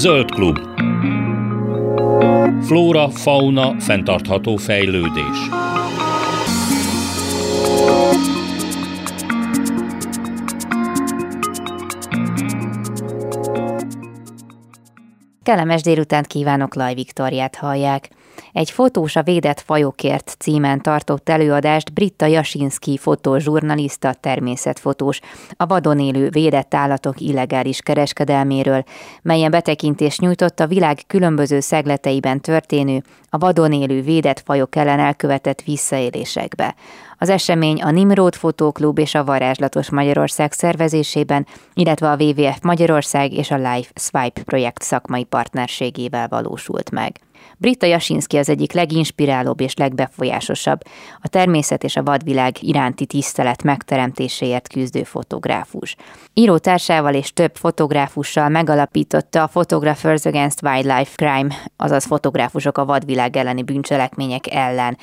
Zöld klub. Flóra, fauna, fenntartható fejlődés. Kellemes délutánt kívánok, Laj Viktoriát hallják. Egy fotós a védett fajokért címen tartott előadást Britta Jasinski fotózsurnalista, természetfotós, a vadon élő védett állatok illegális kereskedelméről, melyen betekintést nyújtott a világ különböző szegleteiben történő, a vadon élő védett fajok ellen elkövetett visszaélésekbe. Az esemény a Nimród Fotóklub és a Varázslatos Magyarország szervezésében, illetve a WWF Magyarország és a Life Swipe projekt szakmai partnerségével valósult meg. Britta Jasinski az egyik leginspirálóbb és legbefolyásosabb, a természet és a vadvilág iránti tisztelet megteremtéséért küzdő fotográfus. Írótársával és több fotográfussal megalapította a Photographers Against Wildlife Crime, azaz fotográfusok a vadvilág elleni bűncselekmények ellen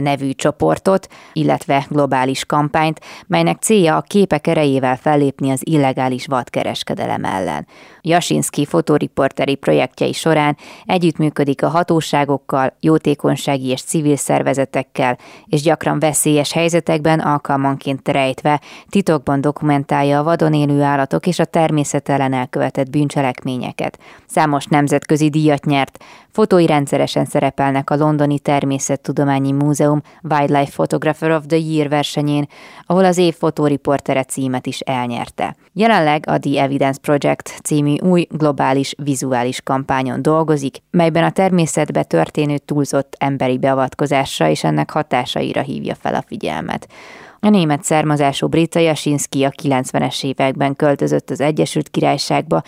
nevű csoportot, illetve globális kampányt, melynek célja a képek erejével fellépni az illegális vadkereskedelem ellen. Jasinski fotóriporteri projektjei során együttműködik a hatóságokkal, jótékonysági és civil szervezetekkel, és gyakran veszélyes helyzetekben alkalmanként rejtve titokban dokumentálja a vadon élő állatok és a természet ellen elkövetett bűncselekményeket. Számos nemzetközi díjat nyert, Fotói rendszeresen szerepelnek a Londoni Természettudományi Múzeum Wildlife Photographer of the Year versenyén, ahol az év fotóriportere címet is elnyerte. Jelenleg a The Evidence Project című új globális vizuális kampányon dolgozik, melyben a természetbe történő túlzott emberi beavatkozásra és ennek hatásaira hívja fel a figyelmet. A német származású Brita Jasinski a 90-es években költözött az Egyesült Királyságba,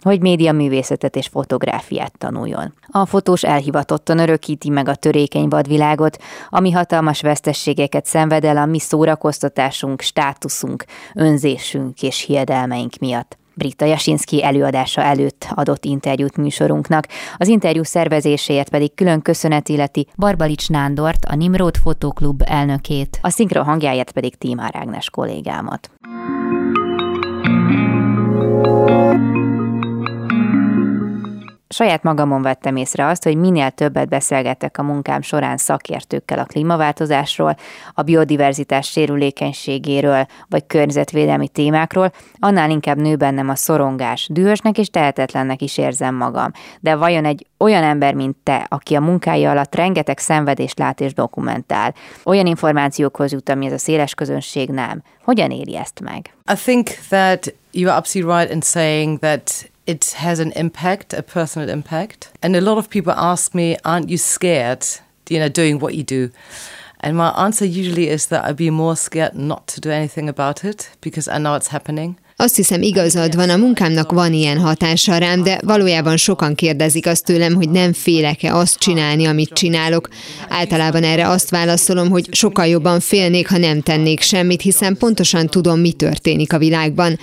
hogy média művészetet és fotográfiát tanuljon. A fotós elhivatottan örökíti meg a törékeny vadvilágot, ami hatalmas vesztességeket szenved el a mi szórakoztatásunk, státuszunk, önzésünk és hiedelmeink miatt. Britta Jasinski előadása előtt adott interjút műsorunknak. Az interjú szervezéséért pedig külön köszönet illeti Barbalics Nándort, a Nimród Fotóklub elnökét, a szinkron hangjáért pedig Tímár Ágnes kollégámat. Saját magamon vettem észre azt, hogy minél többet beszélgetek a munkám során szakértőkkel a klímaváltozásról, a biodiverzitás sérülékenységéről vagy környezetvédelmi témákról, annál inkább nő bennem a szorongás. Dühösnek és tehetetlennek is érzem magam. De vajon egy olyan ember, mint te, aki a munkája alatt rengeteg szenvedést lát és dokumentál, olyan információkhoz jut, ami ez a széles közönség nem. Hogyan éri ezt meg? I think that you are absolutely right in saying that it has an impact, a personal impact. And a lot of people ask me, aren't you scared, you know, doing what you do? And my answer usually is that I'd be more scared not to do anything about it because I know it's happening. Azt hiszem igazad van, a munkámnak van ilyen hatása rám, de valójában sokan kérdezik azt tőlem, hogy nem félek-e azt csinálni, amit csinálok. Általában erre azt válaszolom, hogy sokkal jobban félnék, ha nem tennék semmit, hiszen pontosan tudom, mi történik a világban.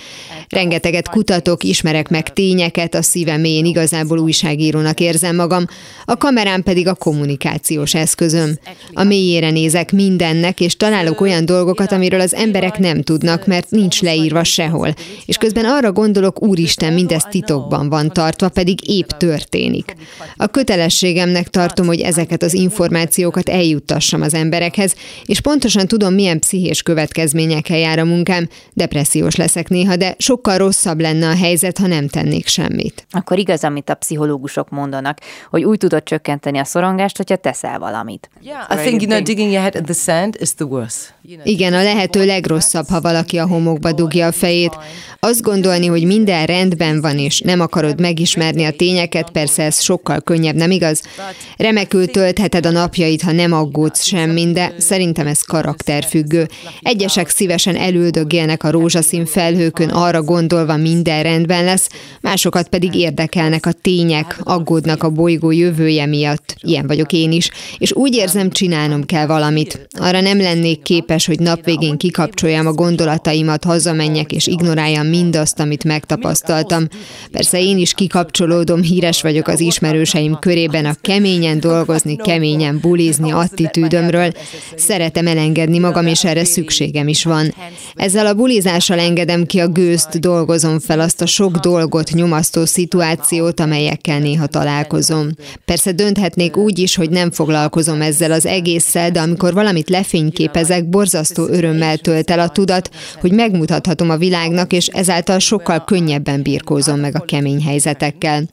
Rengeteget kutatok, ismerek meg tényeket, a szívem mélyén igazából újságírónak érzem magam, a kamerám pedig a kommunikációs eszközöm. A mélyére nézek mindennek, és találok olyan dolgokat, amiről az emberek nem tudnak, mert nincs leírva sehol és közben arra gondolok, úristen, mindez titokban van tartva, pedig épp történik. A kötelességemnek tartom, hogy ezeket az információkat eljuttassam az emberekhez, és pontosan tudom, milyen pszichés következményekkel jár a munkám, depressziós leszek néha, de sokkal rosszabb lenne a helyzet, ha nem tennék semmit. Akkor igaz, amit a pszichológusok mondanak, hogy úgy tudod csökkenteni a szorongást, hogyha teszel valamit. Igen, a lehető legrosszabb, ha valaki a homokba dugja a fejét. Azt gondolni, hogy minden rendben van, és nem akarod megismerni a tényeket, persze ez sokkal könnyebb, nem igaz? Remekül töltheted a napjait, ha nem aggódsz semmin, de szerintem ez karakterfüggő. Egyesek szívesen elüldögélnek a rózsaszín felhőkön, arra gondolva minden rendben lesz, másokat pedig érdekelnek a tények, aggódnak a bolygó jövője miatt. Ilyen vagyok én is, és úgy érzem, csinálnom kell valamit. Arra nem lennék képes, hogy nap végén kikapcsoljam a gondolataimat, hazamenjek és ignorálják cenzuráljam mindazt, amit megtapasztaltam. Persze én is kikapcsolódom, híres vagyok az ismerőseim körében a keményen dolgozni, keményen bulizni attitűdömről. Szeretem elengedni magam, és erre szükségem is van. Ezzel a bulizással engedem ki a gőzt, dolgozom fel azt a sok dolgot, nyomasztó szituációt, amelyekkel néha találkozom. Persze dönthetnék úgy is, hogy nem foglalkozom ezzel az egésszel, de amikor valamit lefényképezek, borzasztó örömmel tölt el a tudat, hogy megmutathatom a világnak, és ezáltal sokkal könnyebben birkózom meg a kemény helyzetekkel.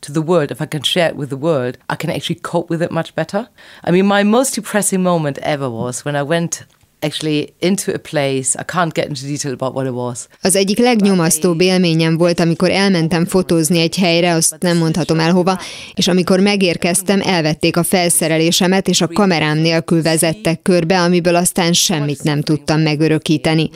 To the world, if I can share it with the world, I can actually cope with it much better. I mean, my most depressing moment ever was when I went actually into a place. I can't get into detail about what it was. Az egyik legnyomasztóbb élményem volt, amikor elmentem fotózni egy helyre, azt nem mondhatom el hova, és amikor megérkeztem, elvették a felszerelésemet, és a kamerám nélkül vezettek körbe, amiből aztán semmit nem tudtam megörökíteni.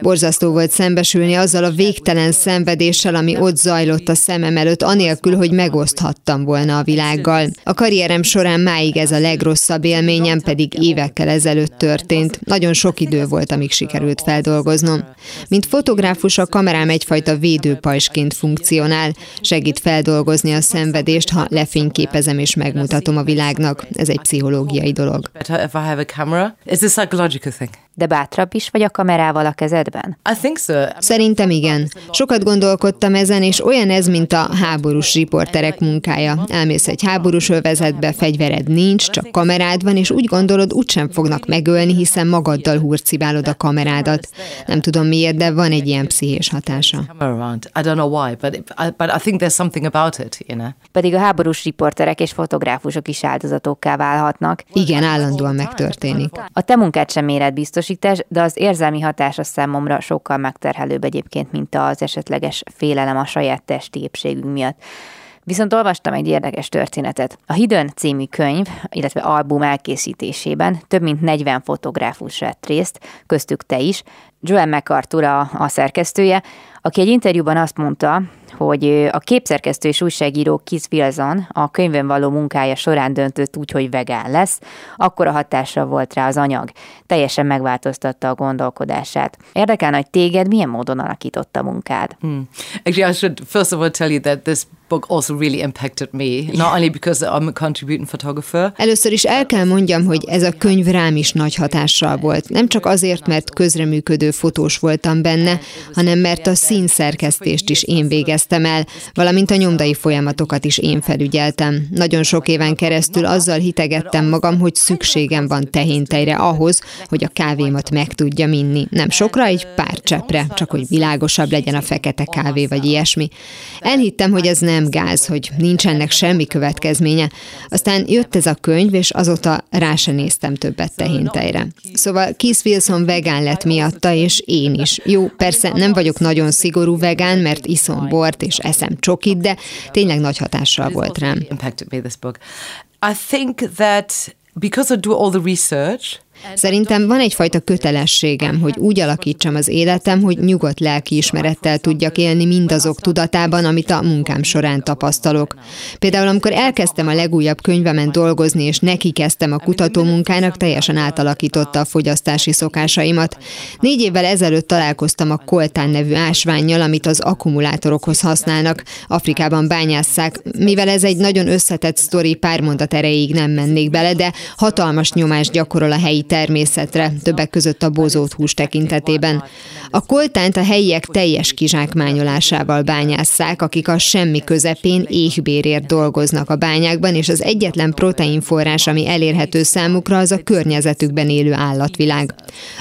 Borzasztó volt szembesülni azzal a végtelen szenvedéssel, ami ott zajlott a szemem előtt, anélkül, hogy megoszthattam volna a világgal. A karrierem során máig ez a legrosszabb élményem, pedig évekkel ezelőtt történt. Nagyon sok idő volt, amíg sikerült feldolgoznom. Mint fotográfus a kamerám egyfajta védőpajsként funkcionál, segít feldolgozni a szenvedést, ha lefényképezem és megmutatom a világnak. Ez egy pszichológiai dolog. De bátrabb is vagy a kamerával a kezedben? I think so. Szerintem igen. Sokat gondolkodtam ezen, és olyan ez, mint a háborús riporterek munkája. Elmész egy háborús övezetbe, fegyvered nincs, csak kamerád van, és úgy gondolod, úgysem fognak megölni, hiszen magaddal hurcibálod a kamerádat. Nem tudom miért, de van egy ilyen pszichés hatása. Pedig a háborús riporterek és fotográfusok is áldozatokká válhatnak. Igen, állandóan megtörténik. A te munkát sem méret biztosítás, de az érzelmi hatása számomra sokkal megterhelőbb egyébként, mint az esetleges félelem a saját testi épségünk miatt. Viszont olvastam egy érdekes történetet. A Hidden című könyv, illetve album elkészítésében több mint 40 fotográfus vett részt, köztük te is. Joel MacArthur a, a szerkesztője, aki egy interjúban azt mondta, hogy a képszerkesztő és újságíró Keith Wilson a könyvön való munkája során döntött úgy, hogy vegán lesz, akkor a hatása volt rá az anyag. Teljesen megváltoztatta a gondolkodását. Érdekel, hogy téged milyen módon alakította a munkád? Hmm. Actually, I should first of all tell you that this book also really impacted me, not only because I'm a contributing photographer. Először is el kell mondjam, hogy ez a könyv rám is nagy hatással volt. Nem csak azért, mert közreműködő fotós voltam benne, hanem mert a színszerkesztést is én végeztem el, valamint a nyomdai folyamatokat is én felügyeltem. Nagyon sok éven keresztül azzal hitegettem magam, hogy szükségem van tehéntejre ahhoz, hogy a kávémat meg tudja minni. Nem sokra, egy pár cseppre, csak hogy világosabb legyen a fekete kávé vagy ilyesmi. Elhittem, hogy ez nem gáz, hogy nincsenek semmi következménye. Aztán jött ez a könyv, és azóta rá se néztem többet tehintejre. Szóval Keith Wilson vegán lett miatta, és én is. Jó, persze nem vagyok nagyon szigorú vegán, mert iszom bort és eszem csokit, de tényleg nagy hatással volt rám. I think that because I do all the research, Szerintem van egyfajta kötelességem, hogy úgy alakítsam az életem, hogy nyugodt lelkiismerettel tudjak élni mindazok tudatában, amit a munkám során tapasztalok. Például amikor elkezdtem a legújabb könyvemen dolgozni, és neki kezdtem a kutatómunkának, teljesen átalakította a fogyasztási szokásaimat. Négy évvel ezelőtt találkoztam a koltán nevű ásványjal, amit az akkumulátorokhoz használnak. Afrikában bányásszák. Mivel ez egy nagyon összetett sztori, pár mondat erejéig nem mennék bele, de hatalmas nyomást gyakorol a helyi természetre, többek között a bozót hús tekintetében. A koltánt a helyiek teljes kizsákmányolásával bányásszák, akik a semmi közepén éhbérért dolgoznak a bányákban, és az egyetlen proteinforrás, ami elérhető számukra, az a környezetükben élő állatvilág.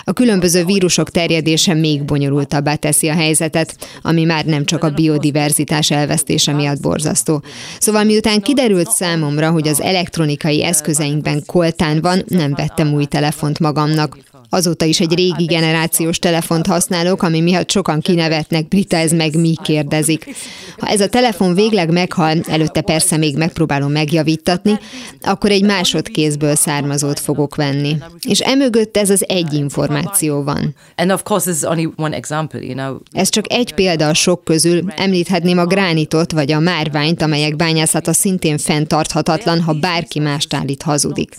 A különböző vírusok terjedése még bonyolultabbá teszi a helyzetet, ami már nem csak a biodiverzitás elvesztése miatt borzasztó. Szóval miután kiderült számomra, hogy az elektronikai eszközeinkben koltán van, nem vettem új telefon telefont magamnak. Azóta is egy régi generációs telefont használok, ami miatt sokan kinevetnek, Brita, ez meg mi kérdezik. Ha ez a telefon végleg meghal, előtte persze még megpróbálom megjavítatni, akkor egy másodkézből származót fogok venni. És emögött ez az egy információ van. Ez csak egy példa a sok közül, említhetném a gránitot vagy a márványt, amelyek bányászata szintén fenntarthatatlan, ha bárki mást állít hazudik.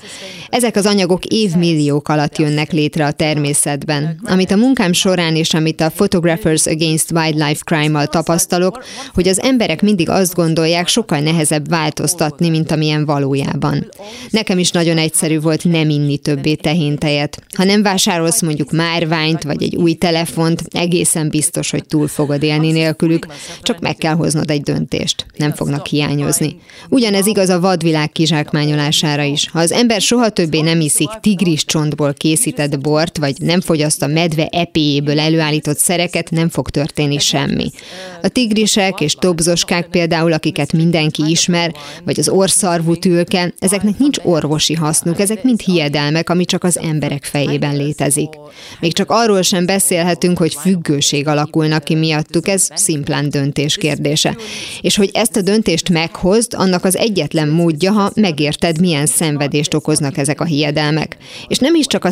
Ezek az anyagok évmilliók alatt jönnek létre létre a természetben. Amit a munkám során és amit a Photographers Against Wildlife Crime-mal tapasztalok, hogy az emberek mindig azt gondolják, sokkal nehezebb változtatni, mint amilyen valójában. Nekem is nagyon egyszerű volt nem inni többé tehéntejet. Ha nem vásárolsz mondjuk márványt vagy egy új telefont, egészen biztos, hogy túl fogod élni nélkülük, csak meg kell hoznod egy döntést. Nem fognak hiányozni. Ugyanez igaz a vadvilág kizsákmányolására is. Ha az ember soha többé nem iszik tigris csontból készített bort, vagy nem fogyaszt a medve epéjéből előállított szereket, nem fog történni semmi. A tigrisek és dobzoskák például, akiket mindenki ismer, vagy az orszarvú tülke, ezeknek nincs orvosi hasznuk, ezek mind hiedelmek, ami csak az emberek fejében létezik. Még csak arról sem beszélhetünk, hogy függőség alakulnak ki miattuk, ez szimplán döntés kérdése. És hogy ezt a döntést meghozd, annak az egyetlen módja, ha megérted, milyen szenvedést okoznak ezek a hiedelmek. És nem is csak a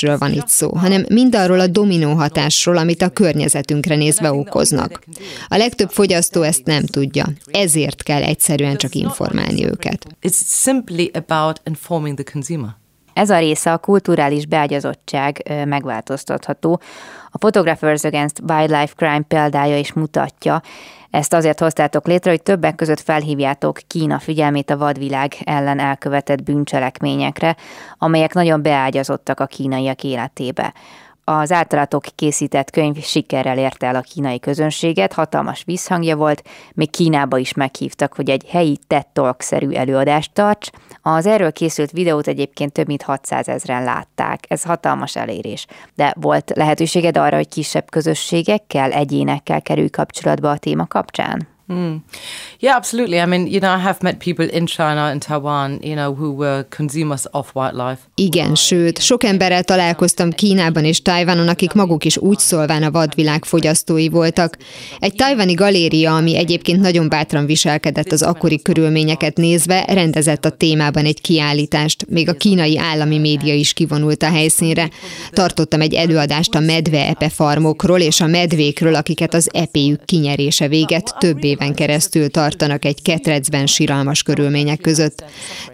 szenvedésről van itt szó, hanem mindarról a dominó hatásról, amit a környezetünkre nézve okoznak. A legtöbb fogyasztó ezt nem tudja, ezért kell egyszerűen csak informálni őket. Ez a része a kulturális beágyazottság megváltoztatható. A Photographers Against Wildlife Crime példája is mutatja, ezt azért hoztátok létre, hogy többek között felhívjátok Kína figyelmét a vadvilág ellen elkövetett bűncselekményekre, amelyek nagyon beágyazottak a kínaiak életébe. Az általatok készített könyv sikerrel érte el a kínai közönséget, hatalmas visszhangja volt, még Kínába is meghívtak, hogy egy helyi TED Talk-szerű előadást tarts. Az erről készült videót egyébként több mint 600 ezeren látták, ez hatalmas elérés. De volt lehetőséged arra, hogy kisebb közösségekkel, egyénekkel kerülj kapcsolatba a téma kapcsán? Mm. Yeah, absolutely. I mean, you know, I have met people in China and Taiwan, you know, who were consumers of wildlife. Igen, sőt, sok emberrel találkoztam Kínában és Tajvanon, akik maguk is úgy szólván a vadvilág fogyasztói voltak. Egy tajvani galéria, ami egyébként nagyon bátran viselkedett az akkori körülményeket nézve, rendezett a témában egy kiállítást. Még a kínai állami média is kivonult a helyszínre. Tartottam egy előadást a medve epe farmokról és a medvékről, akiket az epéjük kinyerése véget több év éven keresztül tartanak egy ketrecben siralmas körülmények között.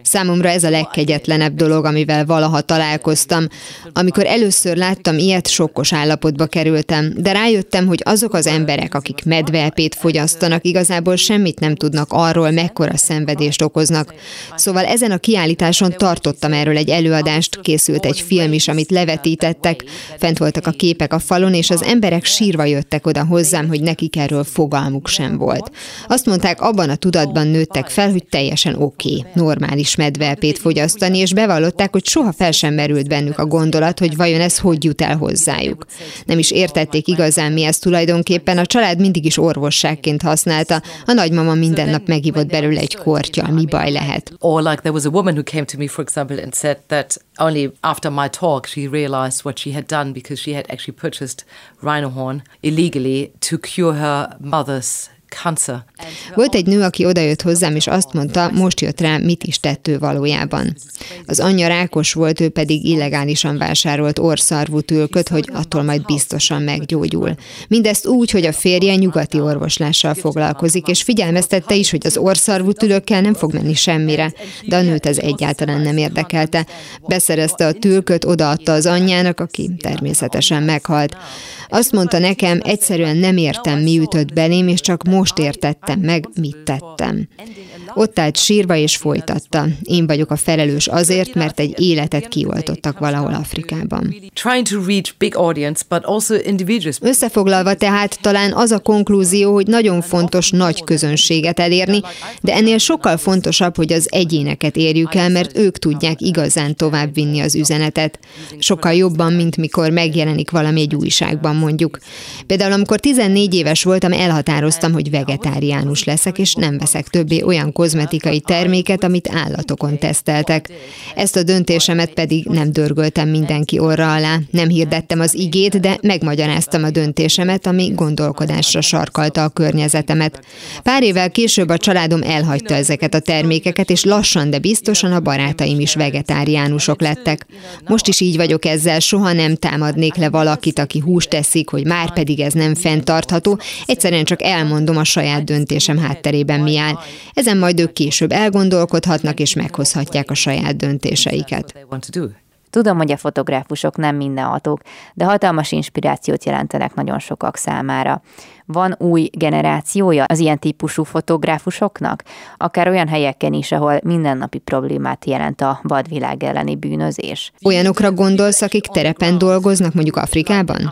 Számomra ez a legkegyetlenebb dolog, amivel valaha találkoztam. Amikor először láttam ilyet, sokkos állapotba kerültem, de rájöttem, hogy azok az emberek, akik medvelpét fogyasztanak, igazából semmit nem tudnak arról, mekkora szenvedést okoznak. Szóval ezen a kiállításon tartottam erről egy előadást, készült egy film is, amit levetítettek, fent voltak a képek a falon, és az emberek sírva jöttek oda hozzám, hogy nekik erről fogalmuk sem volt. Azt mondták, abban a tudatban nőttek fel, hogy teljesen oké, okay, normális medvelpét fogyasztani, és bevallották, hogy soha fel sem merült bennük a gondolat, hogy vajon ez hogy jut el hozzájuk. Nem is értették igazán, mi ez tulajdonképpen, a család mindig is orvosságként használta, a nagymama minden nap megívott belőle egy kortya, mi baj lehet. Only after my talk she realized what she had done because she had actually purchased rhino horn illegally to cure her mother's Volt egy nő, aki odajött hozzám, és azt mondta, most jött rá, mit is tett ő valójában. Az anyja rákos volt, ő pedig illegálisan vásárolt orszarvú tülköt, hogy attól majd biztosan meggyógyul. Mindezt úgy, hogy a férje nyugati orvoslással foglalkozik, és figyelmeztette is, hogy az orszarvú tülökkel nem fog menni semmire, de a nőt ez egyáltalán nem érdekelte. Beszerezte a tülköt, odaadta az anyjának, aki természetesen meghalt. Azt mondta nekem, egyszerűen nem értem, mi ütött belém, és csak most értettem meg, mit tettem. Ott állt sírva és folytatta. Én vagyok a felelős azért, mert egy életet kioltottak valahol Afrikában. Összefoglalva tehát talán az a konklúzió, hogy nagyon fontos nagy közönséget elérni, de ennél sokkal fontosabb, hogy az egyéneket érjük el, mert ők tudják igazán továbbvinni az üzenetet. Sokkal jobban, mint mikor megjelenik valami egy újságban mondjuk. Például amikor 14 éves voltam, elhatároztam, hogy vegetáriánus leszek, és nem veszek többé olyan kozmetikai terméket, amit állatokon teszteltek. Ezt a döntésemet pedig nem dörgöltem mindenki orra alá, nem hirdettem az igét, de megmagyaráztam a döntésemet, ami gondolkodásra sarkalta a környezetemet. Pár évvel később a családom elhagyta ezeket a termékeket, és lassan, de biztosan a barátaim is vegetáriánusok lettek. Most is így vagyok ezzel, soha nem támadnék le valakit, aki húst teszik, hogy már pedig ez nem fenntartható, egyszerűen csak elmondom a saját döntésem hátterében mi áll. Ezen majd ők később elgondolkodhatnak és meghozhatják a saját döntéseiket. Tudom, hogy a fotográfusok nem mindenhatók, de hatalmas inspirációt jelentenek nagyon sokak számára. Van új generációja az ilyen típusú fotográfusoknak? Akár olyan helyeken is, ahol mindennapi problémát jelent a vadvilág elleni bűnözés. Olyanokra gondolsz, akik terepen dolgoznak, mondjuk Afrikában?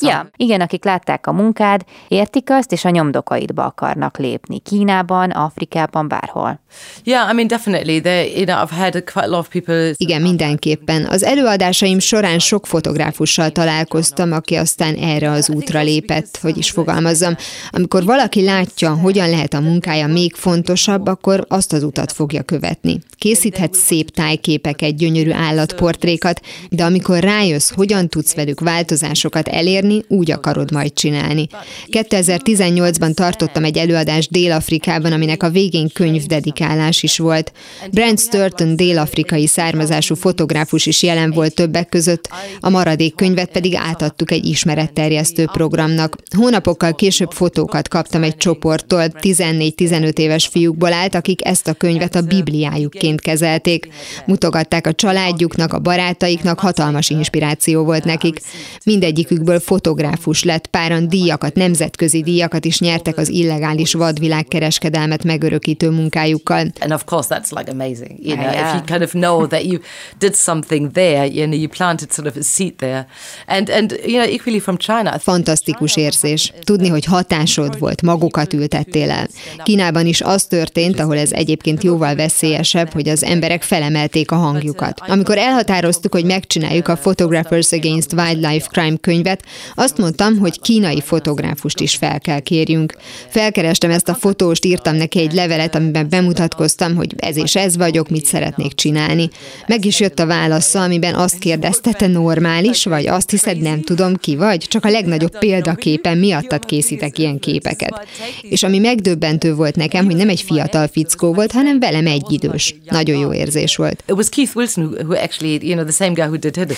Ja, igen, akik látták a munkád, értik azt, és a nyomdokaidba akarnak lépni. Kínában, Afrikában, bárhol. Yeah, I mean, definitely. There, you know, I've had quite a lot of people... Igen, mindenképpen. Az előadásaim során sok fotográfussal találkoztam, aki aztán erre az útra lépett, hogy is fogalmazzam. Amikor valaki látja, hogyan lehet a munkája még fontosabb, akkor azt az utat fogja követni. Készíthet szép tájképeket, gyönyörű állatportrékat, de amikor rájössz, hogyan tudsz velük változásokat elérni, úgy akarod majd csinálni. 2018-ban tartottam egy előadást Dél-Afrikában, aminek a végén könyv dedikálás is volt. Brent Sturton dél-afrikai származású fotográfus is jelen volt többek között, a maradék könyvet pedig átadtuk egy ismeretterjesztő programnak. Hónapokkal később fotókat kaptam egy csoporttól, 14-15 éves fiúkból állt, akik ezt a könyvet a bibliájukként kezelték. Mutogatták a családjuknak, a barátaiknak, hatalmas inspiráció volt nekik. Mindegyikükből fotográfus lett, páran díjakat, nemzetközi díjakat is nyertek az illegális vadvilágkereskedelmet megörökítő munkájukkal. And of course that's like amazing, you know, if you kind of know that you did something there, you know, you planted sort of a seed there. And, and you know, equally from China. Fantasztikus érzés. Tudni, hogy hatásod volt, magukat ültettél el. Kínában is az történt, ahol ez egyébként jóval veszélyesebb, hogy az emberek felemelték a hangjukat. Amikor elhatároztuk, hogy megcsináljuk a Photographers Against Wildlife Crime könyvet, azt mondtam, hogy kínai fotográfust is fel kell kérjünk. Felkerestem ezt a fotóst, írtam neki egy levelet, amiben bemutatkoztam, hogy ez és ez vagyok, mit szeretnék csinálni. Meg is jött a válasza, amiben azt kérdezte, te normális vagy? Azt hiszed, nem tudom ki vagy? Csak a legnagyobb példaképen miattad készítek ilyen képeket. És ami megdöbbentő volt nekem, hogy nem egy fiatal fickó volt, hanem velem egy idős. Nagyon jó érzés volt. It was Keith Wilson who, actually, you know, the same guy who did it,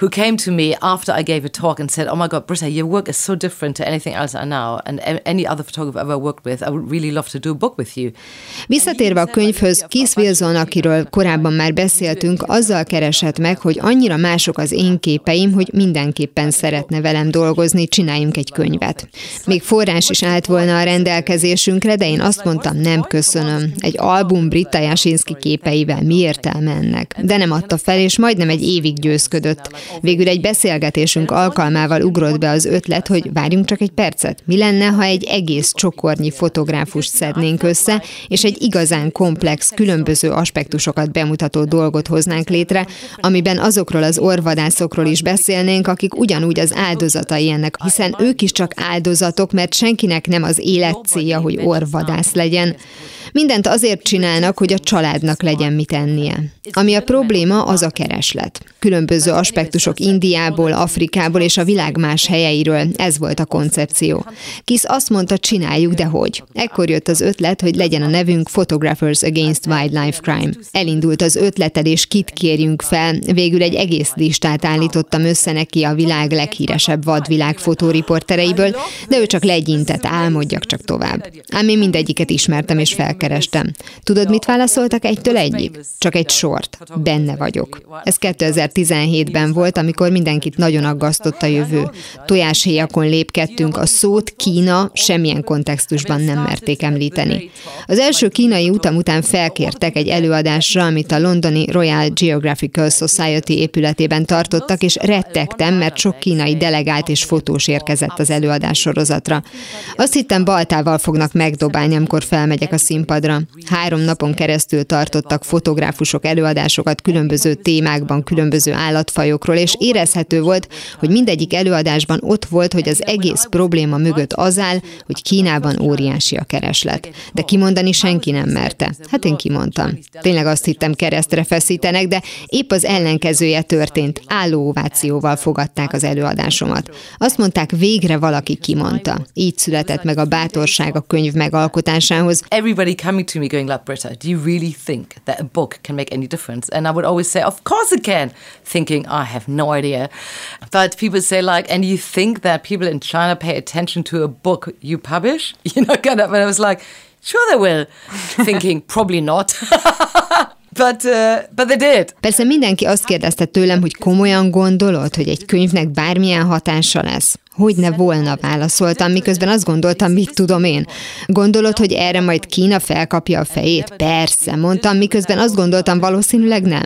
who came to me after I gave a talk and said, "Oh my God, Britta, your work is so different to anything else I know, and any other photographer I've ever worked with. I would really love to do a book with you." Visszatérve a könyvhöz, Keith Wilson, akiről korábban már beszéltünk, azzal keresett meg, hogy annyira mások az én képeim, hogy mindenképpen szeretne velem dolgozni, csináljunk egy könyvet. Még forrás is állt volna a rendelkezésünkre, de én azt mondtam, nem köszönöm. Egy album Britta Jasinski képeivel mi értelme ennek? De nem adta fel, és majdnem egy évig győzködött. Végül egy beszélgetésünk alkalmával ugrott be az ötlet, hogy várjunk csak egy percet. Mi lenne, ha egy egész csokornyi fotográfust szednénk össze, és egy igazán komplex, különböző aspektusokat bemutató dolgot hoznánk létre, amiben azokról az orvadászokról is beszélnénk, akik ugyanúgy az áldozatai ennek, hiszen ők is csak áldozatok, mert senkinek nem az élet célja, hogy orvadász legyen. Mindent azért csinálnak, hogy a családnak legyen mit ennie. Ami a probléma, az a kereslet. Különböző aspektusok Indiából, Afrikából és a világ más helyeiről. Ez volt a koncepció. Kis azt mondta, csináljuk, de hogy? Ekkor jött az ötlet, hogy legyen a nevünk Photographers Against Wildlife Crime. Elindult az ötleted, és kit kérjünk fel. Végül egy egész listát állítottam össze neki a világ leghíresebb vadvilág fotóriportereiből, de ő csak legyintett, álmodjak csak tovább. Ám én mindegyiket ismertem és felkerestem. Tudod, mit válaszoltak egytől egyik? Csak egy sort. Benne vagyok. Ez 2017-ben volt, amikor mindenkit nagyon aggasztott a jövő. Tojáshéjakon lépkedtünk, a szót Kína semmilyen kontextusban nem merték említeni. Az első kínai utam után felkértek egy előadásra, amit a londoni Royal Geographical Society épületében tartottak, és rettegtem, mert sok kínai delegált és fotós érkezett az előadás sorozatra. Azt hittem baltával fognak megdobálni, amikor felmegyek a színpadra. Három napon keresztül tartottak fotográfusok előadásokat különböző témákban, különböző állatfajokról, és érezhető volt, hogy mindegyik előadásban ott volt, hogy az egész probléma mögött az áll, hogy Kínában óriási a kereslet. De kimondani senki nem merte. Hát én kimondtam. Tényleg azt hittem keresztre feszítenek, de épp az ellenkezője történt. Álló ovációval fogadták az előadásomat. Azt mondták, végre valaki kimondta. Így született meg a bátorság a könyv megalkotásához. Everybody coming to me going like, Britta, do you really think that a book can make any difference? And I would always say, of course it can, thinking, I have no idea. But people say like, and you think that people in China pay attention to a book you publish? You know, kind of, and I was like, sure they will, thinking, probably not. But, uh, but they did. Persze mindenki azt kérdezte tőlem, hogy komolyan gondolod, hogy egy könyvnek bármilyen hatása lesz. Hogy ne volna, válaszoltam, miközben azt gondoltam, mit tudom én. Gondolod, hogy erre majd Kína felkapja a fejét? Persze, mondtam, miközben azt gondoltam, valószínűleg nem.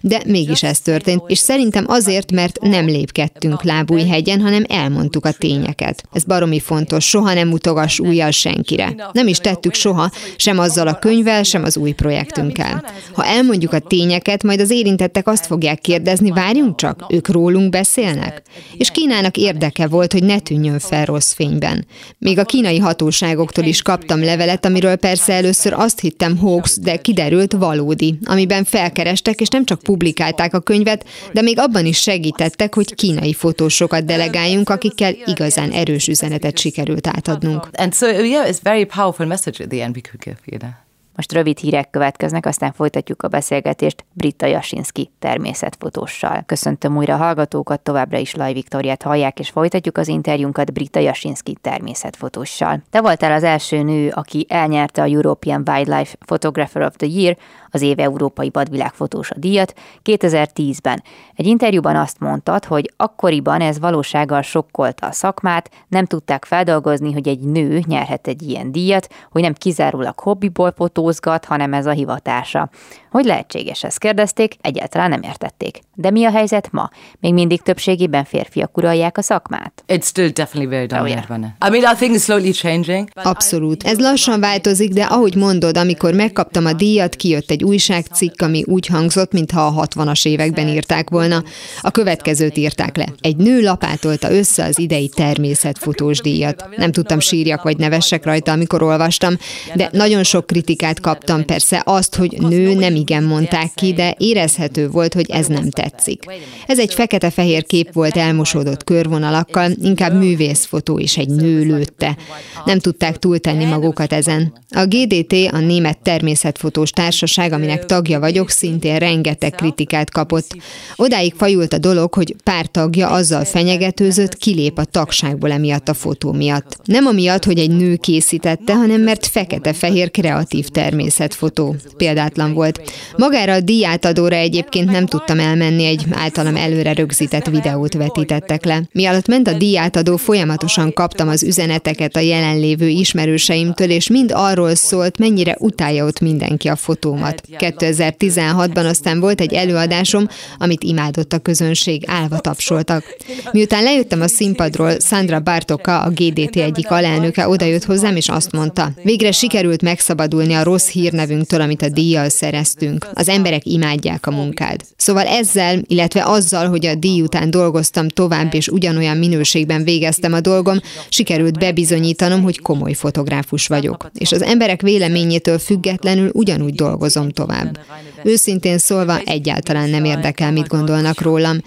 De mégis ez történt, és szerintem azért, mert nem lépkedtünk lábújhegyen, hanem elmondtuk a tényeket. Ez baromi fontos, soha nem mutogass újjal senkire. Nem is tettük soha, sem azzal a könyvvel, sem az új projektünkkel. Ha elmondjuk a tényeket, majd az érintettek azt fogják kérdezni, várjunk csak, ők rólunk beszélnek? És Kínának érdeke volt, volt, hogy ne tűnjön fel rossz fényben. Még a kínai hatóságoktól is kaptam levelet, amiről persze először azt hittem hoax, de kiderült valódi, amiben felkerestek, és nem csak publikálták a könyvet, de még abban is segítettek, hogy kínai fotósokat delegáljunk, akikkel igazán erős üzenetet sikerült átadnunk. And so, yeah, it's very powerful message at the end we could give, you know. Most rövid hírek következnek, aztán folytatjuk a beszélgetést Britta Jasinski természetfotóssal. Köszöntöm újra a hallgatókat, továbbra is Laj Viktoriát hallják, és folytatjuk az interjúnkat Britta Jasinski természetfotóssal. Te voltál az első nő, aki elnyerte a European Wildlife Photographer of the Year, az év európai vadvilágfotósa díjat 2010-ben. Egy interjúban azt mondtad, hogy akkoriban ez valósággal sokkolta a szakmát, nem tudták feldolgozni, hogy egy nő nyerhet egy ilyen díjat, hogy nem kizárólag hobbiból fotózgat, hanem ez a hivatása. Hogy lehetséges ezt kérdezték, egyáltalán nem értették. De mi a helyzet ma? Még mindig többségében férfiak uralják a szakmát? It's still definitely very dominant. Oh, yeah. I mean, I think it's slowly changing. Abszolút. Ez lassan változik, de ahogy mondod, amikor megkaptam a díjat, kijött egy újságcikk, ami úgy hangzott, mintha a 60-as években írták volna. A következőt írták le. Egy nő lapátolta össze az idei természetfotós díjat. Nem tudtam sírjak vagy nevessek rajta, amikor olvastam, de nagyon sok kritikát kaptam, persze azt, hogy nő nem igen mondták ki, de érezhető volt, hogy ez nem tetszik. Ez egy fekete-fehér kép volt elmosódott körvonalakkal, inkább művészfotó és egy nő lőtte. Nem tudták túltenni magukat ezen. A GDT, a Német Természetfotós Társaság, aminek tagja vagyok, szintén rengeteg kritikát kapott. Odáig fajult a dolog, hogy pár tagja azzal fenyegetőzött, kilép a tagságból emiatt a fotó miatt. Nem amiatt, hogy egy nő készítette, hanem mert fekete-fehér kreatív természetfotó. Példátlan volt. Magára a díjátadóra egyébként nem tudtam elmenni, egy általam előre rögzített videót vetítettek le. Mi alatt ment a díjátadó, folyamatosan kaptam az üzeneteket a jelenlévő ismerőseimtől, és mind arról szólt, mennyire utálja ott mindenki a fotómat. 2016-ban aztán volt egy előadásom, amit imádott a közönség, állva tapsoltak. Miután lejöttem a színpadról, Sandra Bartoka, a GDT egyik alelnöke odajött hozzám, és azt mondta, végre sikerült megszabadulni a rossz hírnevünktől, amit a díjjal szereztünk. Az emberek imádják a munkád. Szóval ezzel, illetve azzal, hogy a díj után dolgoztam tovább, és ugyanolyan minőségben végeztem a dolgom, sikerült bebizonyítanom, hogy komoly fotográfus vagyok. És az emberek véleményétől függetlenül ugyanúgy dolgozom tovább. Őszintén szólva egyáltalán nem érdekel, mit gondolnak rólam.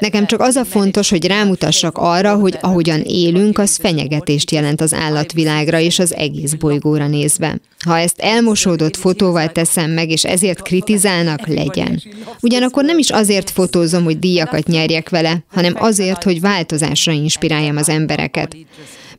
Nekem csak az a fontos, hogy rámutassak arra, hogy ahogyan élünk, az fenyegetést jelent az állatvilágra és az egész bolygóra nézve. Ha ezt elmosódott fotóval teszem meg, és ezért kritizálnak, legyen. Ugyanakkor nem is azért fotózom, hogy díjakat nyerjek vele, hanem azért, hogy változásra inspiráljam az embereket.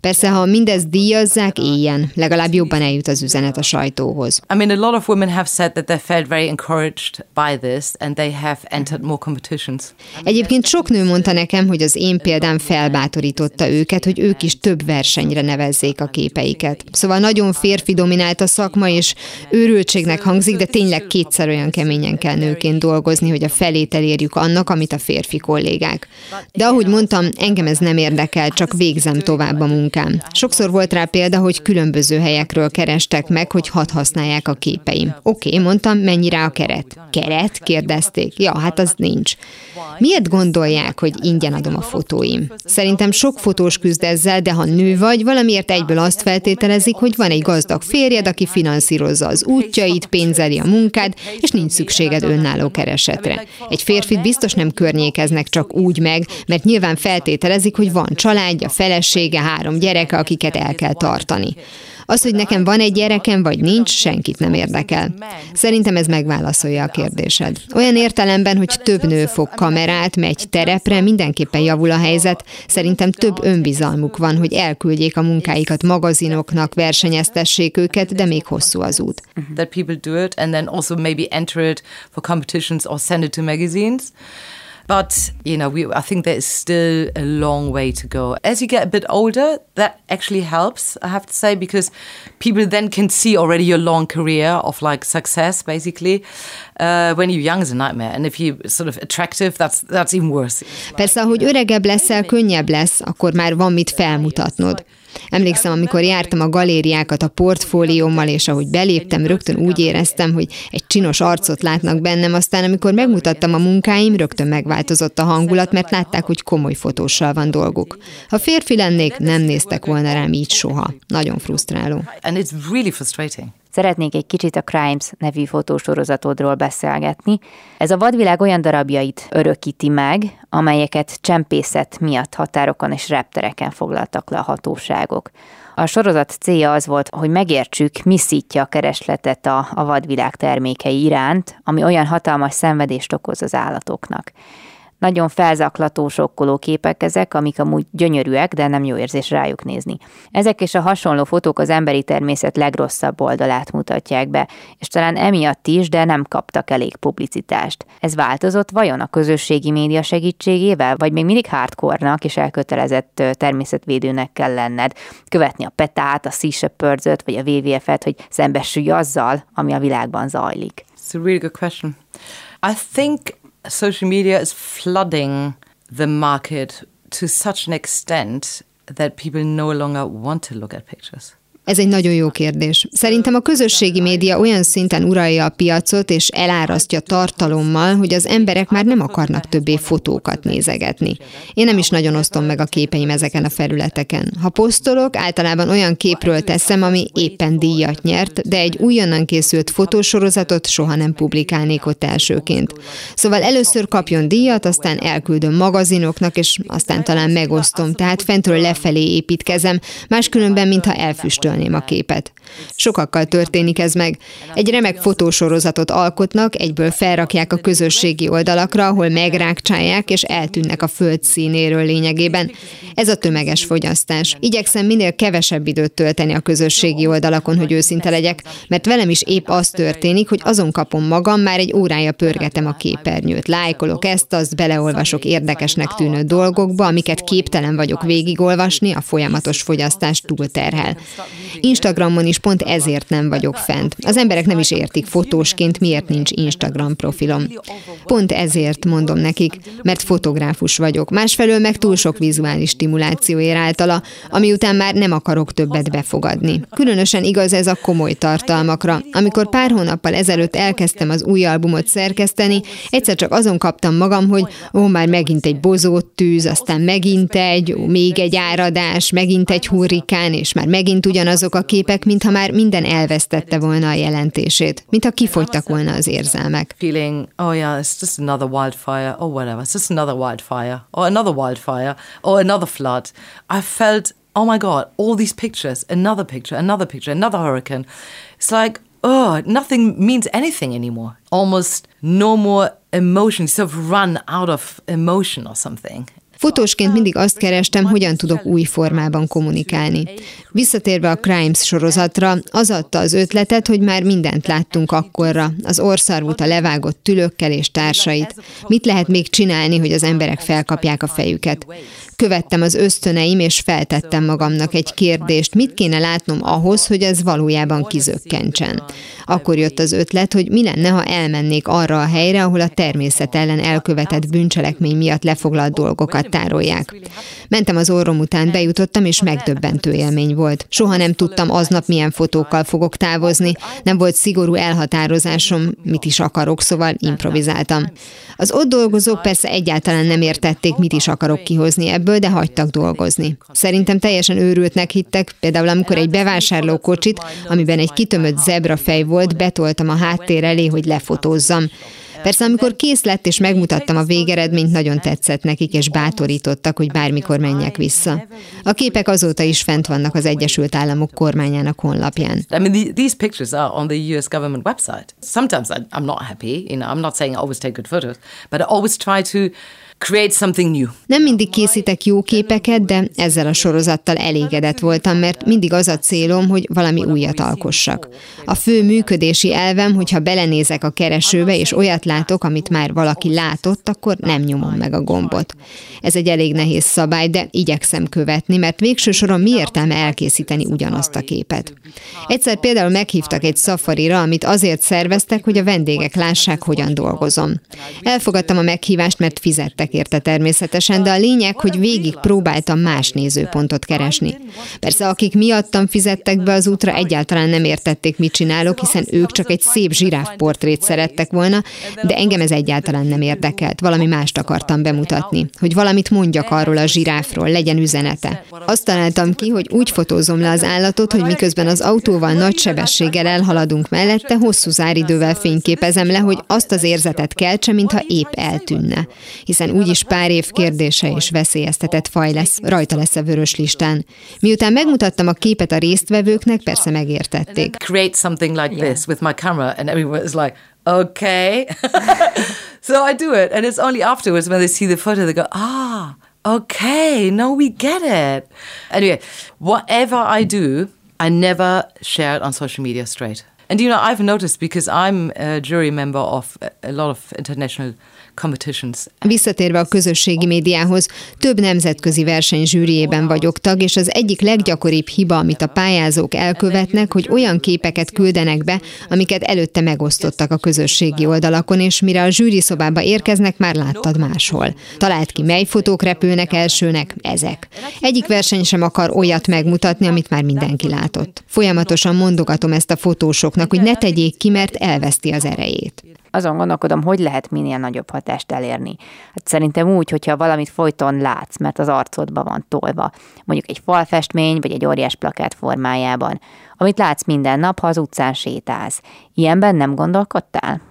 Persze, ha mindezt díjazzák, éljen, legalább jobban eljut az üzenet a sajtóhoz. I mean, a lot of women have said that they felt very encouraged by this and they have entered more competitions. Egyébként sok nő mondta nekem, hogy az én példám felbátorította őket, hogy ők is több versenyre nevezzék a képeiket. Szóval nagyon férfi dominált a szakma, és őrültségnek hangzik, de tényleg kétszer olyan keményen kell nőként dolgozni, hogy a felét elérjük annak, amit a férfi kollégák. De ahogy mondtam, engem ez nem érdekel, csak végzem tovább a munkát munkám. Sokszor volt rá példa, hogy különböző helyekről kerestek meg, hogy hadd használják a képeim. Oké, okay, mondtam, mennyi rá a keret? Keret? kérdezték. Ja, hát az nincs. Miért gondolják, hogy ingyen adom a fotóim? Szerintem sok fotós küzd ezzel, de ha nő vagy, valamiért egyből azt feltételezik, hogy van egy gazdag férjed, aki finanszírozza az útjait, pénzeli a munkád, és nincs szükséged önálló keresetre. Egy férfit biztos nem környékeznek csak úgy meg, mert nyilván feltételezik, hogy van családja, felesége, három gyereke, akiket el kell tartani. Az, hogy nekem van egy gyerekem, vagy nincs, senkit nem érdekel. Szerintem ez megválaszolja a kérdésed. Olyan értelemben, hogy több nő fog kamerát, megy terepre, mindenképpen javul a helyzet. Szerintem több önbizalmuk van, hogy elküldjék a munkáikat magazinoknak, versenyeztessék őket, de még hosszú az út. That people do it and then also maybe enter it for competitions or send it to magazines. But, you know, we, I think there's still a long way to go. As you get a bit older, that actually helps, I have to say, because people then can see already your long career of like success, basically. Uh, when you're young is a nightmare, and if you're sort of attractive, that's, that's even worse. Persze, ahogy öregebb leszel, könnyebb lesz, akkor már van mit felmutatnod. Emlékszem, amikor jártam a galériákat a portfóliómmal, és ahogy beléptem, rögtön úgy éreztem, hogy egy csinos arcot látnak bennem, aztán amikor megmutattam a munkáim, rögtön megváltozott a hangulat, mert látták, hogy komoly fotóssal van dolguk. Ha férfi lennék, nem néztek volna rám így soha. Nagyon frusztráló. And it's really frustrating. Szeretnék egy kicsit a Crimes nevű fotósorozatodról beszélgetni. Ez a vadvilág olyan darabjait örökíti meg, amelyeket csempészet miatt határokon és reptereken foglaltak le a hatóságok. A sorozat célja az volt, hogy megértsük, mi szítja a keresletet a, a vadvilág termékei iránt, ami olyan hatalmas szenvedést okoz az állatoknak. Nagyon felzaklató, sokkoló képek ezek, amik amúgy gyönyörűek, de nem jó érzés rájuk nézni. Ezek és a hasonló fotók az emberi természet legrosszabb oldalát mutatják be, és talán emiatt is, de nem kaptak elég publicitást. Ez változott vajon a közösségi média segítségével, vagy még mindig hardcore-nak és elkötelezett természetvédőnek kell lenned, követni a petát, a Sea shepherd vagy a WWF-et, hogy szembesülj azzal, ami a világban zajlik? It's a really good question. I think social media is flooding the market to such an extent that people no longer want to look at pictures. Ez egy nagyon jó kérdés. Szerintem a közösségi média olyan szinten uralja a piacot és elárasztja tartalommal, hogy az emberek már nem akarnak többé fotókat nézegetni. Én nem is nagyon osztom meg a képeim ezeken a felületeken. Ha posztolok, általában olyan képről teszem, ami éppen díjat nyert, de egy újonnan készült fotósorozatot soha nem publikálnék ott elsőként. Szóval először kapjon díjat, aztán elküldöm magazinoknak, és aztán talán megosztom, tehát fentről lefelé építkezem, máskülönben, mintha elfüstölném a képet. Sokakkal történik ez meg. Egy remek fotósorozatot alkotnak, egyből felrakják a közösségi oldalakra, ahol megrákcsálják és eltűnnek a föld színéről lényegében. Ez a tömeges fogyasztás. Igyekszem minél kevesebb időt tölteni a közösségi oldalakon, hogy őszinte legyek, mert velem is épp az történik, hogy azon kapom magam, már egy órája pörgetem a képernyőt. Lájkolok ezt, azt beleolvasok érdekesnek tűnő dolgokba, amiket képtelen vagyok végigolvasni, a folyamatos fogyasztás túlterhel. Instagramon is pont ezért nem vagyok fent. Az emberek nem is értik fotósként, miért nincs Instagram profilom. Pont ezért mondom nekik, mert fotográfus vagyok. Másfelől meg túl sok vizuális stimuláció ér általa, ami után már nem akarok többet befogadni. Különösen igaz ez a komoly tartalmakra. Amikor pár hónappal ezelőtt elkezdtem az új albumot szerkeszteni, egyszer csak azon kaptam magam, hogy ó, már megint egy bozót tűz, aztán megint egy, ó, még egy áradás, megint egy hurrikán, és már megint ugyanazok a képek, mintha már minden elvesztette volna a jelentését, mintha kifogytak volna az érzelmek. Oh oh my God, all these pictures, another picture, another picture, another hurricane. It's like, oh, nothing means anything anymore. Almost no more emotion, sort of run out of emotion or something. Fotósként mindig azt kerestem, hogyan tudok új formában kommunikálni. Visszatérve a Crimes sorozatra, az adta az ötletet, hogy már mindent láttunk akkorra, az orszarvút a levágott tülökkel és társait. Mit lehet még csinálni, hogy az emberek felkapják a fejüket? Követtem az ösztöneim, és feltettem magamnak egy kérdést, mit kéne látnom ahhoz, hogy ez valójában kizökkentsen. Akkor jött az ötlet, hogy mi lenne, ha elmennék arra a helyre, ahol a természet ellen elkövetett bűncselekmény miatt lefoglalt dolgokat tárolják. Mentem az orrom után, bejutottam, és megdöbbentő élmény volt. Soha nem tudtam aznap milyen fotókkal fogok távozni, nem volt szigorú elhatározásom, mit is akarok, szóval improvizáltam. Az ott dolgozók persze egyáltalán nem értették, mit is akarok kihozni ebből, de hagytak dolgozni. Szerintem teljesen őrültnek hittek, például amikor egy bevásárló kocsit, amiben egy kitömött zebra fej volt, betoltam a háttér elé, hogy lefotózzam. Persze, amikor kész lett és megmutattam a végeredményt, nagyon tetszett nekik, és bátorítottak, hogy bármikor menjek vissza. A képek azóta is fent vannak az Egyesült Államok kormányának honlapján. I mean, these pictures are on the US government website. Sometimes I'm not happy, you know, I'm not saying I always take good photos, but I always try to create something new. Nem mindig készítek jó képeket, de ezzel a sorozattal elégedett voltam, mert mindig az a célom, hogy valami újat alkossak. A fő működési elvem, hogyha belenézek a keresőbe, és olyat látok, amit már valaki látott, akkor nem nyomom meg a gombot. Ez egy elég nehéz szabály, de igyekszem követni, mert végső soron mi értelme elkészíteni ugyanazt a képet. Egyszer például meghívtak egy szafarira, amit azért szerveztek, hogy a vendégek lássák, hogyan dolgozom. Elfogadtam a meghívást, mert fizettek érte természetesen, de a lényeg, hogy végig próbáltam más nézőpontot keresni. Persze, akik miattam fizettek be az útra, egyáltalán nem értették, mit csinálok, hiszen ők csak egy szép zsiráf portrét szerettek volna, de engem ez egyáltalán nem érdekelt. Valami mást akartam bemutatni, hogy valamit mondjak arról a zsiráfról, legyen üzenete. Azt találtam ki, hogy úgy fotózom le az állatot, hogy miközben az autóval nagy sebességgel elhaladunk mellette, hosszú záridővel fényképezem le, hogy azt az érzetet keltse, mintha épp eltűnne. Hiszen úgyis pár év kérdése és veszélyeztetett faj lesz, rajta lesz a vörös listán. Miután megmutattam a képet a résztvevőknek, persze megértették. Create something like this with my camera and everyone is like, okay. so I do it and it's only afterwards when they see the photo they go, ah, okay, now we get it. Anyway, whatever I do, I never share it on social media straight. And you know, I've noticed because I'm a jury member of a lot of international. Visszatérve a közösségi médiához, több nemzetközi verseny zsűriében vagyok tag, és az egyik leggyakoribb hiba, amit a pályázók elkövetnek, hogy olyan képeket küldenek be, amiket előtte megosztottak a közösségi oldalakon, és mire a zsűri szobába érkeznek, már láttad máshol. Talált ki, mely fotók repülnek elsőnek, ezek. Egyik verseny sem akar olyat megmutatni, amit már mindenki látott. Folyamatosan mondogatom ezt a fotósoknak, hogy ne tegyék ki, mert elveszti az erejét azon gondolkodom, hogy lehet minél nagyobb hatást elérni. Hát szerintem úgy, hogyha valamit folyton látsz, mert az arcodba van tolva, mondjuk egy falfestmény, vagy egy óriás plakát formájában, amit látsz minden nap, ha az utcán sétálsz. Ilyenben nem gondolkodtál?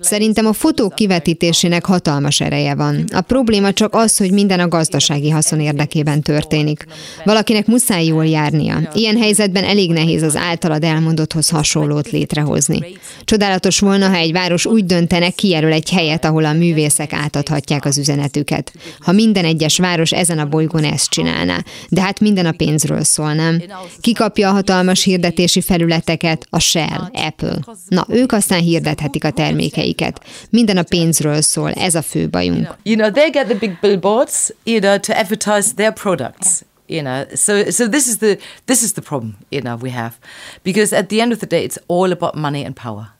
Szerintem a fotók kivetítésének hatalmas ereje van. A probléma csak az, hogy minden a gazdasági haszon érdekében történik. Valakinek muszáj jól járnia. Ilyen helyzetben elég nehéz az általad elmondotthoz hasonlót létrehozni. Csodálatos volna, ha egy város úgy döntene, kijelöl egy helyet, ahol a művészek átadhatják az üzenetüket. Ha minden egyes város ezen a bolygón ezt csinálná. De hát minden a pénzről szól, nem? Ki kapja a hatalmas hirdetési felületeket? A Shell, Apple. Na, ők aztán hirdethetik a termékeiket. Minden a pénzről szól, ez a fő bajunk. You know, they get the big billboards, you know, to advertise their products. You know, so so this is the this is the problem, you know, we have. Because at the end of the day it's all about money and power.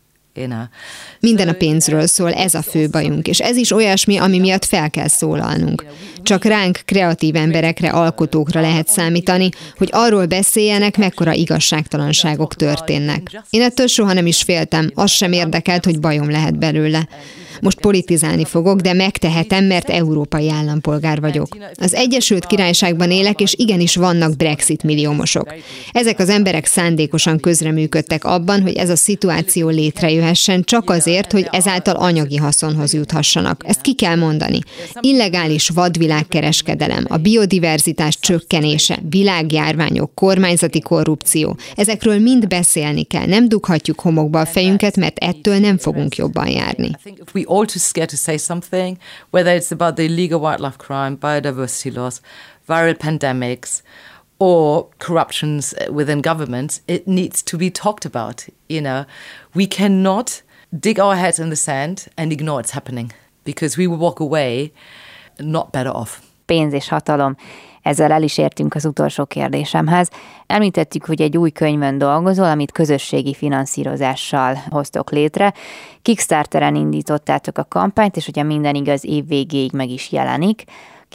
Minden a pénzről szól, ez a fő bajunk, és ez is olyasmi, ami miatt fel kell szólalnunk. Csak ránk, kreatív emberekre, alkotókra lehet számítani, hogy arról beszéljenek, mekkora igazságtalanságok történnek. Én ettől soha nem is féltem, az sem érdekelt, hogy bajom lehet belőle. Most politizálni fogok, de megtehetem, mert európai állampolgár vagyok. Az Egyesült Királyságban élek, és igenis vannak Brexit milliómosok. Ezek az emberek szándékosan közreműködtek abban, hogy ez a szituáció létrejöhessen, csak azért, hogy ezáltal anyagi haszonhoz juthassanak. Ezt ki kell mondani. Illegális vadvilágkereskedelem, a biodiverzitás csökkenése, világjárványok, kormányzati korrupció. Ezekről mind beszélni kell. Nem dughatjuk homokba a fejünket, mert ettől nem fogunk jobban járni all too scared to say something, whether it's about the illegal wildlife crime, biodiversity loss, viral pandemics, or corruptions eh, within governments, it needs to be talked about. You know, we cannot dig our heads in the sand and ignore it's happening because we will walk away not better off. Pénz és hatalom. Ezzel el is értünk az utolsó kérdésemhez. Említettük, hogy egy új könyvön dolgozol, amit közösségi finanszírozással hoztok létre. Kickstarteren indítottátok a kampányt, és hogyha minden igaz, év végéig meg is jelenik.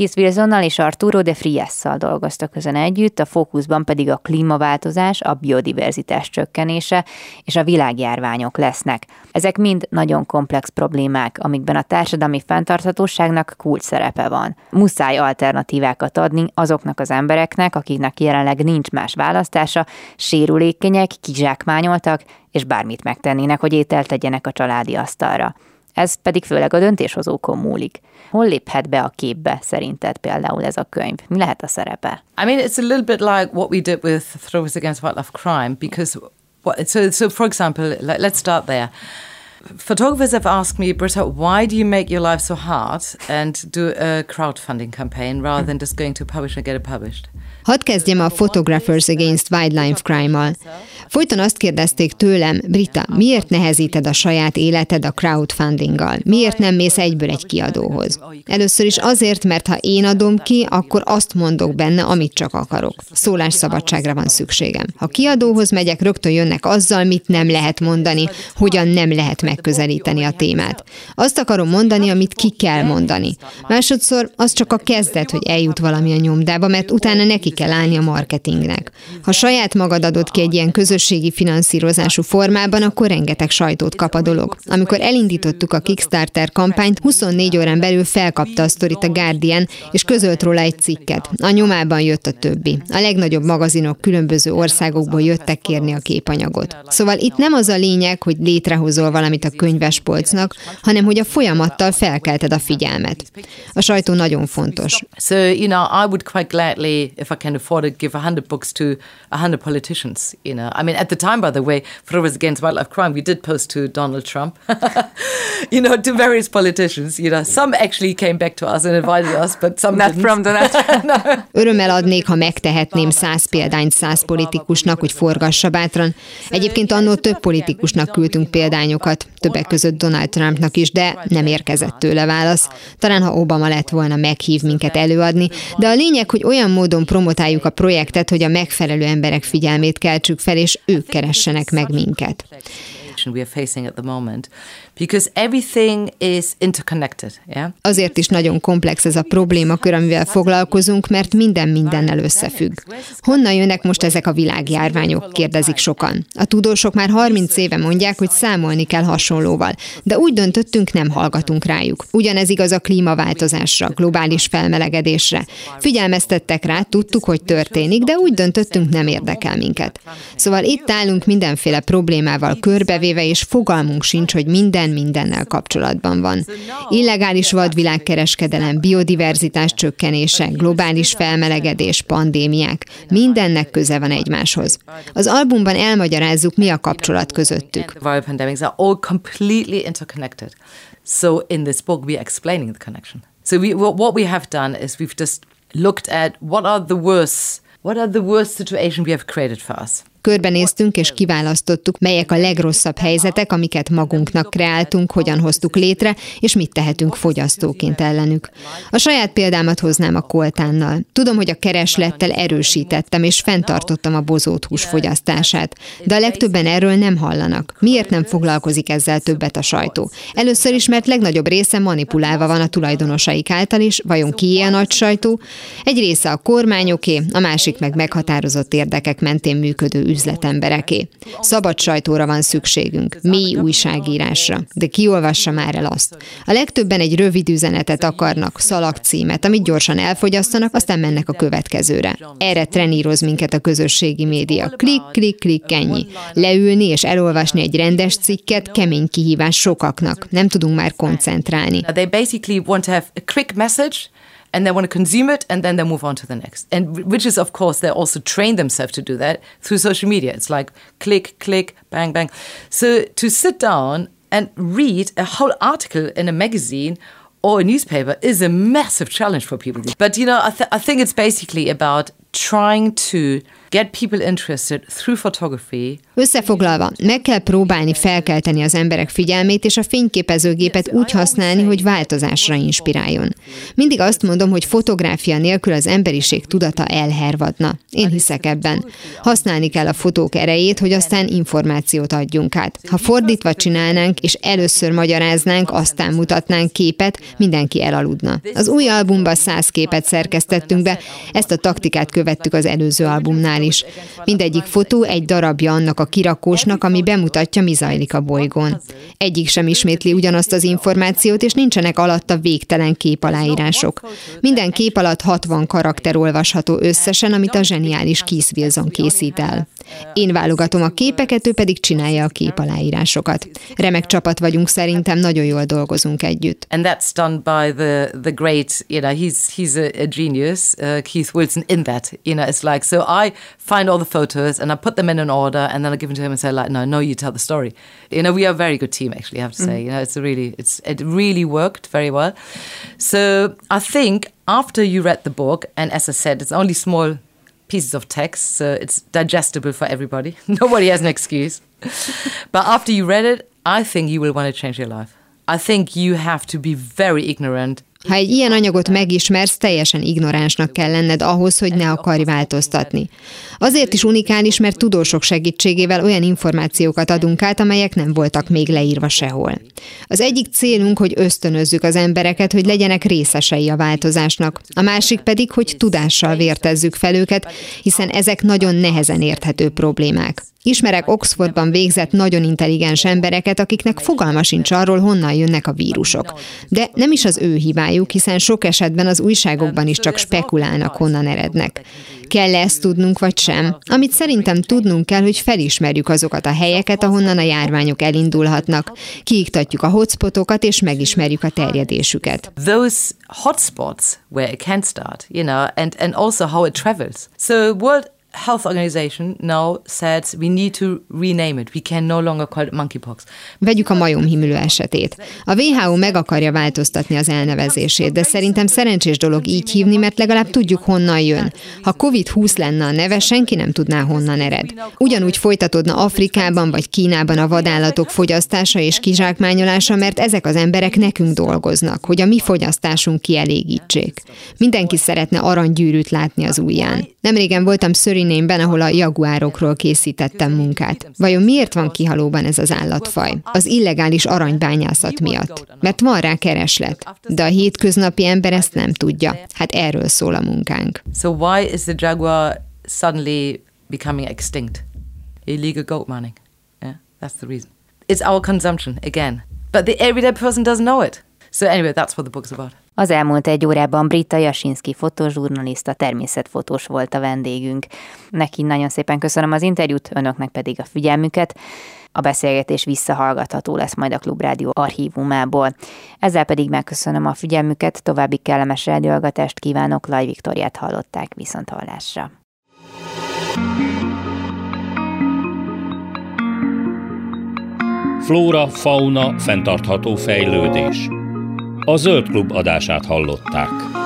Keith Wilsonnal és Arturo de Friesszal dolgoztak közön együtt, a fókuszban pedig a klímaváltozás, a biodiverzitás csökkenése és a világjárványok lesznek. Ezek mind nagyon komplex problémák, amikben a társadalmi fenntarthatóságnak kulcs szerepe van. Muszáj alternatívákat adni azoknak az embereknek, akiknek jelenleg nincs más választása, sérülékenyek, kizsákmányoltak, és bármit megtennének, hogy ételt tegyenek a családi asztalra. Ez pedig főleg a döntéshozókon múlik. Hol léphet be a képbe szerinted például ez a könyv? Mi lehet a szerepe? I mean, it's a little bit like what we did with Throwers Against Wildlife Crime because, so, so for example, let's start there. Photographers have asked me, Britta, why do you make your life so hard and do a crowdfunding campaign rather than just going to publish and get it published? Hadd kezdjem a Photographers Against Wildlife Crime-mal. Folyton azt kérdezték tőlem, Brita, miért nehezíted a saját életed a crowdfundinggal? Miért nem mész egyből egy kiadóhoz? Először is azért, mert ha én adom ki, akkor azt mondok benne, amit csak akarok. Szólásszabadságra van szükségem. Ha kiadóhoz megyek, rögtön jönnek azzal, mit nem lehet mondani, hogyan nem lehet megközelíteni a témát. Azt akarom mondani, amit ki kell mondani. Másodszor az csak a kezdet, hogy eljut valami a nyomdába, mert utána neki kell állni a marketingnek. Ha saját magad adod ki egy ilyen közösségi finanszírozású formában, akkor rengeteg sajtót kap a dolog. Amikor elindítottuk a Kickstarter kampányt, 24 órán belül felkapta a sztorit a Guardian, és közölt róla egy cikket. A nyomában jött a többi. A legnagyobb magazinok különböző országokból jöttek kérni a képanyagot. Szóval itt nem az a lényeg, hogy létrehozol valamit a könyvespolcnak, hanem hogy a folyamattal felkelted a figyelmet. A sajtó nagyon fontos. So, you know, I would quite gladly, if I can afford it, give 100 books to 100 politicians. You know, I mean, at the time, by the way, for it was against wildlife crime, we did post to Donald Trump, you know, to various politicians. You know, some actually came back to us and invited us, but some Not didn't. from Donald Trump. no. Örömmel adnék, ha megtehetném száz példányt száz politikusnak, hogy forgassa bátran. Egyébként annól több politikusnak küldtünk példányokat, többek között Donald Trumpnak is, de nem érkezett tőle válasz. Talán ha Obama lett volna, meghív minket előadni, de a lényeg, hogy olyan módon promotáljuk, promotáljuk a projektet, hogy a megfelelő emberek figyelmét keltsük fel, és ők keressenek meg minket. Azért is nagyon komplex ez a problémakör, amivel foglalkozunk, mert minden mindennel összefügg. Honnan jönnek most ezek a világjárványok, kérdezik sokan. A tudósok már 30 éve mondják, hogy számolni kell hasonlóval, de úgy döntöttünk, nem hallgatunk rájuk. Ugyanez igaz a klímaváltozásra, globális felmelegedésre. Figyelmeztettek rá, tudtuk, hogy történik, de úgy döntöttünk, nem érdekel minket. Szóval itt állunk mindenféle problémával körbevéve, és fogalmunk sincs, hogy minden mindennel kapcsolatban van. Illegális vadvilágkereskedelem, biodiverzitás csökkenése, globális felmelegedés, pandémiák, mindennek köze van egymáshoz. Az albumban elmagyarázzuk, mi a kapcsolat közöttük. So in this book we explaining the connection. So we, what we have done is we've just looked at what are the worst what are the worst situation we have created for us. Körbenéztünk és kiválasztottuk, melyek a legrosszabb helyzetek, amiket magunknak kreáltunk, hogyan hoztuk létre, és mit tehetünk fogyasztóként ellenük. A saját példámat hoznám a koltánnal. Tudom, hogy a kereslettel erősítettem és fenntartottam a bozót hús fogyasztását, de a legtöbben erről nem hallanak. Miért nem foglalkozik ezzel többet a sajtó? Először is, mert legnagyobb része manipulálva van a tulajdonosaik által is, vajon ki a nagy sajtó? Egy része a kormányoké, a másik meg meghatározott érdekek mentén működő üzletembereké. Szabad sajtóra van szükségünk, mély újságírásra, de ki olvassa már el azt? A legtöbben egy rövid üzenetet akarnak, szalagcímet, amit gyorsan elfogyasztanak, aztán mennek a következőre. Erre treníroz minket a közösségi média. Klik, klik, klik, ennyi. Leülni és elolvasni egy rendes cikket kemény kihívás sokaknak. Nem tudunk már koncentrálni. They basically want to have a quick message and they want to consume it and then they move on to the next. And which is, of course, they also train themselves to do that through social media. It's like click, click, bang, bang. So to sit down and read a whole article in a magazine or a newspaper is a massive challenge for people. But you know, I, th- I think it's basically about trying to get people interested through photography. Összefoglalva, meg kell próbálni felkelteni az emberek figyelmét, és a fényképezőgépet úgy használni, hogy változásra inspiráljon. Mindig azt mondom, hogy fotográfia nélkül az emberiség tudata elhervadna. Én hiszek ebben. Használni kell a fotók erejét, hogy aztán információt adjunk át. Ha fordítva csinálnánk, és először magyaráznánk, aztán mutatnánk képet, mindenki elaludna. Az új albumba száz képet szerkesztettünk be, ezt a taktikát követtük az előző albumnál is. Mindegyik fotó egy darabja annak a kirakósnak, ami bemutatja, mi zajlik a bolygón. Egyik sem ismétli ugyanazt az információt, és nincsenek alatta végtelen képaláírások. Minden kép alatt 60 karakter olvasható összesen, amit a zseniális Keith Wilson készít el. Én válogatom a képeket, ő pedig csinálja a képaláírásokat. Remek csapat vagyunk szerintem, nagyon jól dolgozunk együtt. And that's done by the the great, you know, he's he's a, a genius, uh, Keith Wilson in that, you know, it's like so I find all the photos and I put them in an order and then I give them to him and say like, no, no, you tell the story. You know, we are a very good team actually, I have to say. Mm. You know, it's a really it's it really worked very well. So I think after you read the book, and as I said, it's only small pieces of text, so it's digestible for everybody. Nobody has an excuse. but after you read it, I think you will want to change your life. I think you have to be very ignorant Ha egy ilyen anyagot megismersz, teljesen ignoránsnak kell lenned ahhoz, hogy ne akarj változtatni. Azért is unikális, mert tudósok segítségével olyan információkat adunk át, amelyek nem voltak még leírva sehol. Az egyik célunk, hogy ösztönözzük az embereket, hogy legyenek részesei a változásnak, a másik pedig, hogy tudással vértezzük fel őket, hiszen ezek nagyon nehezen érthető problémák. Ismerek Oxfordban végzett nagyon intelligens embereket, akiknek fogalma sincs arról, honnan jönnek a vírusok. De nem is az ő hibájuk, hiszen sok esetben az újságokban is csak spekulálnak, honnan erednek. Kell ezt tudnunk, vagy sem? Amit szerintem tudnunk kell, hogy felismerjük azokat a helyeket, ahonnan a járványok elindulhatnak. Kiiktatjuk a hotspotokat, és megismerjük a terjedésüket. Those hotspots where it can start, you know, and, and also how it travels. So World Health Organization now said we need to rename it. We can no longer call it monkeypox. Vegyük a majomhimülő esetét. A WHO meg akarja változtatni az elnevezését, de szerintem szerencsés dolog így hívni, mert legalább tudjuk honnan jön. Ha COVID-20 lenne a neve, senki nem tudná honnan ered. Ugyanúgy folytatódna Afrikában vagy Kínában a vadállatok fogyasztása és kizsákmányolása, mert ezek az emberek nekünk dolgoznak, hogy a mi fogyasztásunk kielégítsék. Mindenki szeretne aranygyűrűt látni az ujján. Nemrégen voltam Szöri Surinameben, ahol a jaguárokról készítettem munkát. Vajon miért van kihalóban ez az állatfaj? Az illegális aranybányászat miatt. Mert van rá kereslet. De a hétköznapi ember ezt nem tudja. Hát erről szól a munkánk. So why is the jaguar suddenly becoming extinct? Illegal goat mining. Yeah, that's the reason. It's our consumption again. But the everyday person doesn't know it. So anyway, that's what the book's about. Az elmúlt egy órában Britta Jasinski fotózsurnalista, természetfotós volt a vendégünk. Neki nagyon szépen köszönöm az interjút, önöknek pedig a figyelmüket. A beszélgetés visszahallgatható lesz majd a Klubrádió archívumából. Ezzel pedig megköszönöm a figyelmüket, további kellemes rádióhallgatást kívánok, Laj Viktoriát hallották viszont hallásra. Flóra, fauna, fenntartható fejlődés – a Zöld Klub adását hallották.